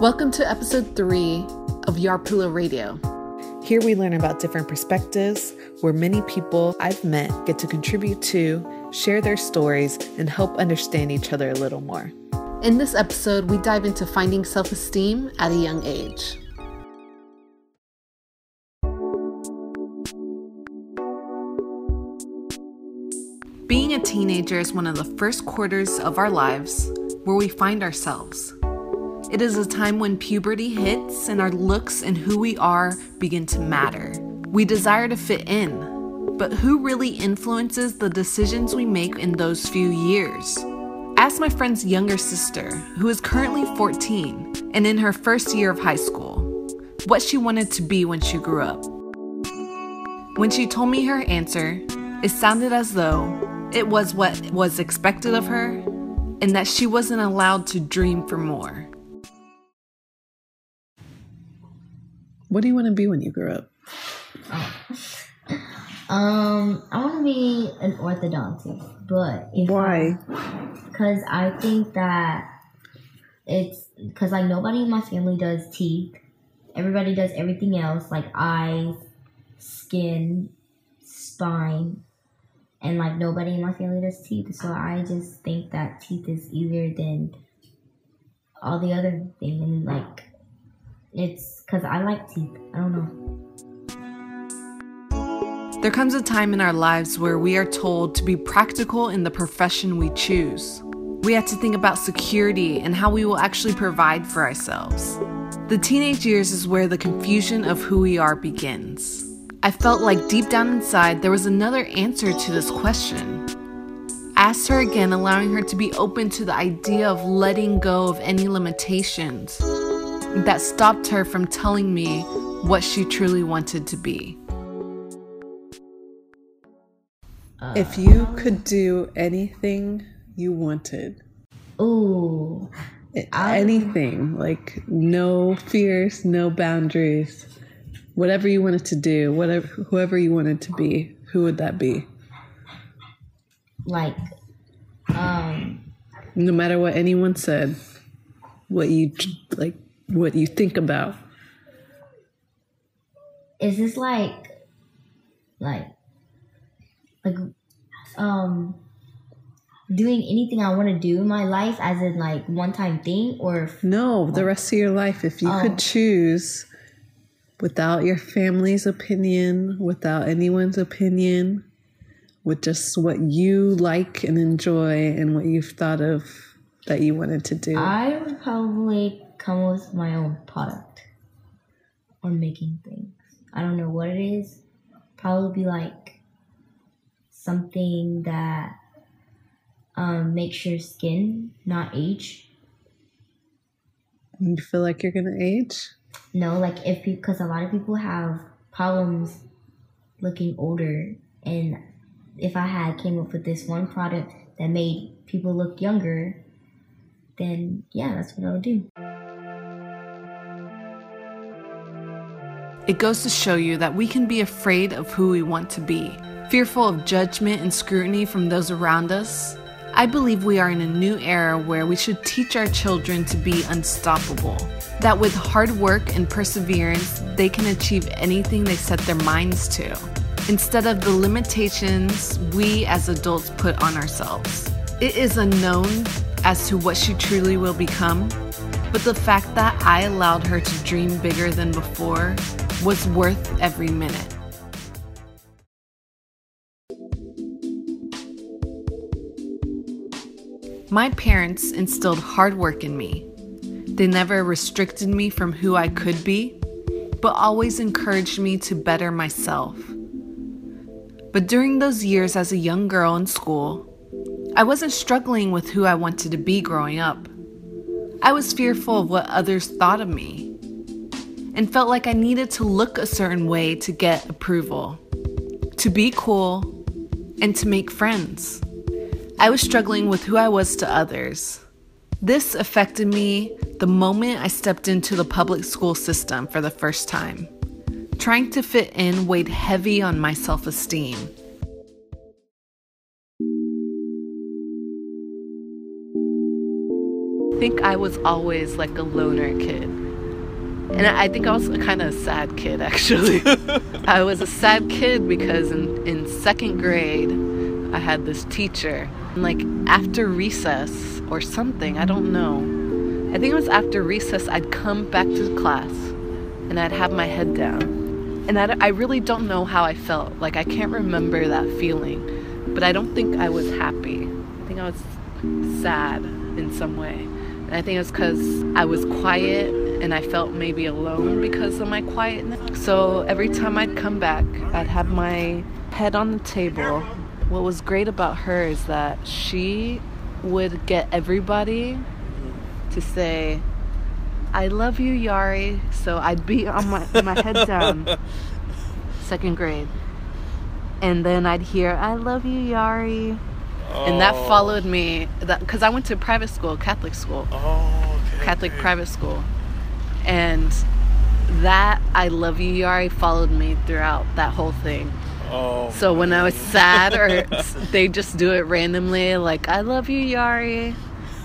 Welcome to episode three of Yarpula Radio. Here we learn about different perspectives where many people I've met get to contribute to, share their stories, and help understand each other a little more. In this episode, we dive into finding self esteem at a young age. Being a teenager is one of the first quarters of our lives where we find ourselves. It is a time when puberty hits and our looks and who we are begin to matter. We desire to fit in, but who really influences the decisions we make in those few years? Ask my friend's younger sister, who is currently 14 and in her first year of high school, what she wanted to be when she grew up. When she told me her answer, it sounded as though it was what was expected of her and that she wasn't allowed to dream for more. What do you want to be when you grow up? Um, I want to be an orthodontist, but if Why? Because I think that it's because like nobody in my family does teeth. Everybody does everything else, like eyes, skin, spine, and like nobody in my family does teeth. So I just think that teeth is easier than all the other things, and like it's because I like teeth. I don't know. There comes a time in our lives where we are told to be practical in the profession we choose. We have to think about security and how we will actually provide for ourselves. The teenage years is where the confusion of who we are begins. I felt like deep down inside there was another answer to this question. Asked her again, allowing her to be open to the idea of letting go of any limitations that stopped her from telling me what she truly wanted to be. If you could do anything you wanted, oh, anything, like no fears, no boundaries, whatever you wanted to do, whatever whoever you wanted to be, who would that be? like, um, No matter what anyone said, what you like, what you think about. is this like, like, like, um, doing anything I want to do in my life as in like one time thing or No, the rest of your life, if you Oh. could choose without your family's opinion, without anyone's opinion, with just what you like and enjoy and what you've thought of that you wanted to do. I would probably come with my own product or making things. I don't know what it is. Probably be like something that um, makes your skin not age. you feel like you're to age? No, like if because a lot of people have problems looking older, and if I had came up with this one product that made people look younger, then yeah, that's what I would do. It goes to show you that we can be afraid of who we want to be, fearful of judgment and scrutiny from those around us. I believe we are in a new era where we should teach our children to be unstoppable. That with hard work and perseverance, they can achieve anything they set their minds to, instead of the limitations we as adults put on ourselves. It is unknown as to what she truly will become, but the fact that I allowed her to dream bigger than before was worth every minute. My parents instilled hard work in me. They never restricted me from who I could be, but always encouraged me to better myself. But during those years as a young girl in school, I wasn't struggling with who I wanted to be growing up. I was fearful of what others thought of me and felt like I needed to look a certain way to get approval, to be cool, and to make friends. I was struggling with who I was to others. This affected me the moment I stepped into the public school system for the first time. Trying to fit in weighed heavy on my self esteem. Think I was always like a loner kid. And I think I was kind of a sad kid, actually. I was a sad kid because in, in second grade, I had this teacher. And like after recess or something, I don't know. I think it was after recess, I'd come back to class and I'd have my head down. And I, I really don't know how I felt. Like, I can't remember that feeling. But I don't think I was happy. I think I was sad in some way. And I think it was because I was quiet and I felt maybe alone because of my quietness. So every time I'd come back, I'd have my head on the table. What was great about her is that she would get everybody to say, I love you, Yari. So I'd be on my, my head down, second grade. And then I'd hear, I love you, Yari. And that Oh. followed me, because I went to private school, Catholic school. Oh, okay. Catholic okay. private school. And that I love you Yari followed me throughout that whole thing. Oh. So when I was sad or they just do it randomly like I love you Yari.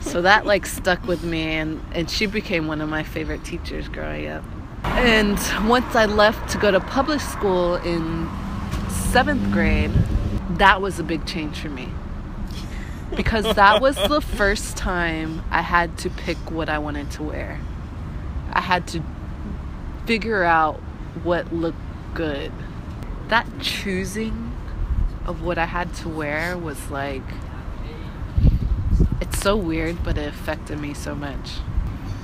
So that like stuck with me and and she became one of my favorite teachers growing up. And once I left to go to public school in 7th grade, that was a big change for me. Because that was the first time I had to pick what I wanted to wear. I had to figure out what looked good. That choosing of what I had to wear was like, it's so weird, but it affected me so much.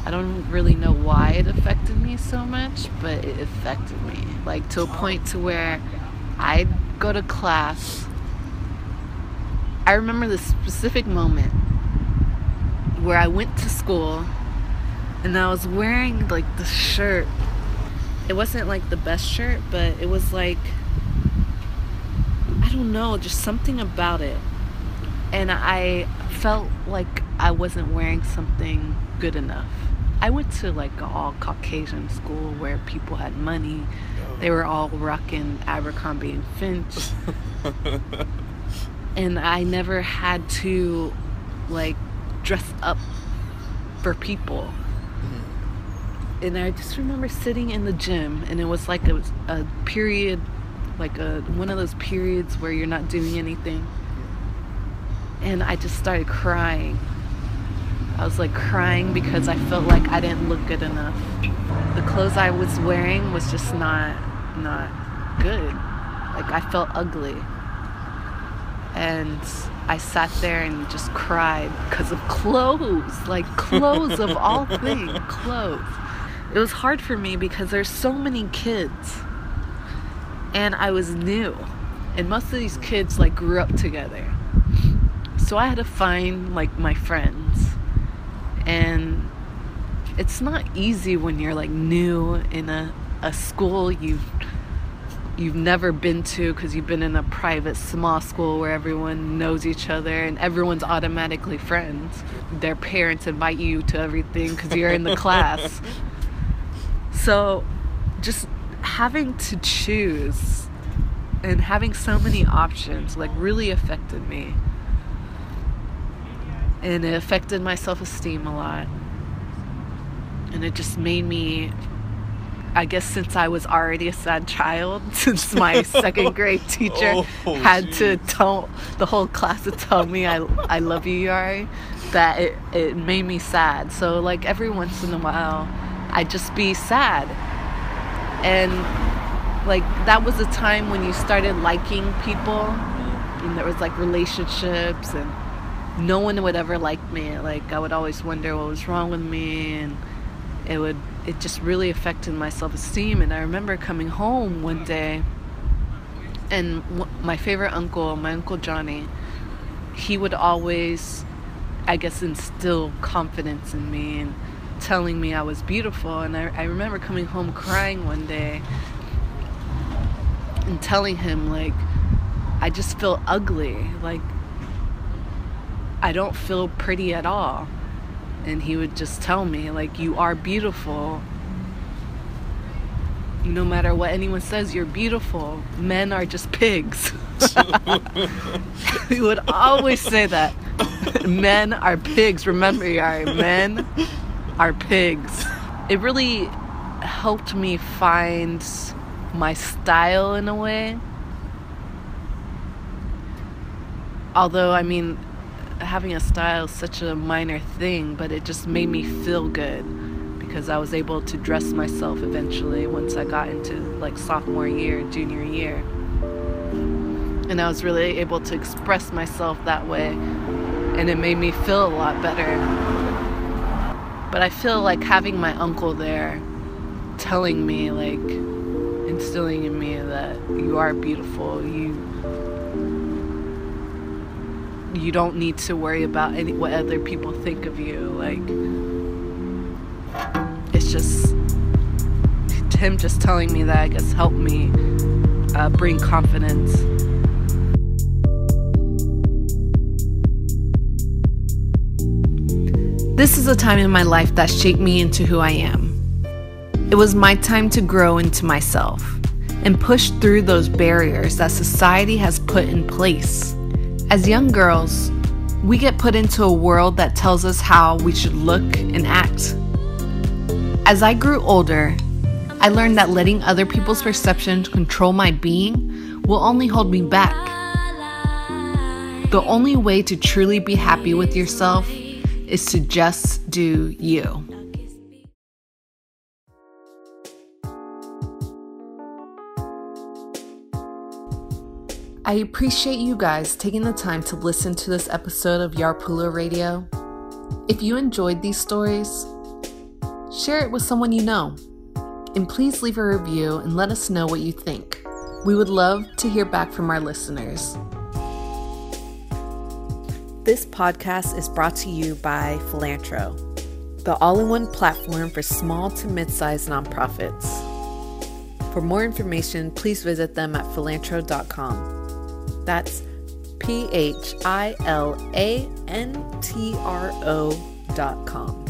I don't really know why it affected me so much, but it affected me. Like to a point to where I'd go to class. I remember this specific moment where I went to school and I was wearing like the shirt. It wasn't like the best shirt, but it was like I don't know, just something about it. And I felt like I wasn't wearing something good enough. I went to like an all Caucasian school where people had money. They were all rocking Abercrombie and Fitch. and I never had to like dress up for people. Mm-hmm. And I just remember sitting in the gym, and it was like a, a period, like a one of those periods where you're not doing anything. And I just started crying. I was like crying because I felt like I didn't look good enough. The clothes I was wearing was just not not good. Like I felt ugly. And I sat there and just cried because of clothes. Like clothes of all things, clothes. It was hard for me because there's so many kids. And I was new. And most of these kids like grew up together. So I had to find like my friends. And it's not easy when you're like new in a, a school you've you've never been to because you've been in a private small school where everyone knows each other and everyone's automatically friends. Their parents invite you to everything because you're in the class. So just having to choose and having so many options like really affected me. And it affected my self-esteem a lot. And it just made me I guess since I was already a sad child, since my second grade teacher Oh, had to tell the whole class to tell me I, I love you, Yari, that it, it made me sad. So, like, every once in a while, I'd just be sad. And, like, that was a time when you started liking people, and there was, like, relationships, and no one would ever like me. Like, I would always wonder what was wrong with me, and it would it just really affected my self-esteem and i remember coming home one day and w- my favorite uncle my uncle johnny he would always i guess instill confidence in me and telling me i was beautiful and i, I remember coming home crying one day and telling him like i just feel ugly. Like i don't feel pretty at all and he would just tell me like you are beautiful no matter what anyone says you're beautiful men are just pigs he would always say that men are pigs. Remember, yar, men are pigs. It really helped me find my style in a way. Although, I mean, having a style is such a minor thing, but it just made me feel good because I was able to dress myself eventually once I got into like sophomore year, junior year. And I was really able to express myself that way, and it made me feel a lot better. But I feel like having my uncle there telling me, like, instilling in me that you are beautiful, you you don't need to worry about any what other people think of you like it's just him just telling me that i guess helped me uh, bring confidence. This is a time in my life that shaped me into who i am. It was my time to grow into myself and push through those barriers that society has put in place as young girls, we get put into a world that tells us how we should look and act. As I grew older, I learned that letting other people's perceptions control my being will only hold me back. The only way to truly be happy with yourself is to just do you. I appreciate you guys taking the time to listen to this episode of Yarpula Radio. If you enjoyed these stories, share it with someone you know. And please leave a review and let us know what you think. We would love to hear back from our listeners. This podcast is brought to you by Philantro, the all in one platform for small to mid sized nonprofits. For more information, please visit them at philantro.com. That's P H I L A N T R O dot com.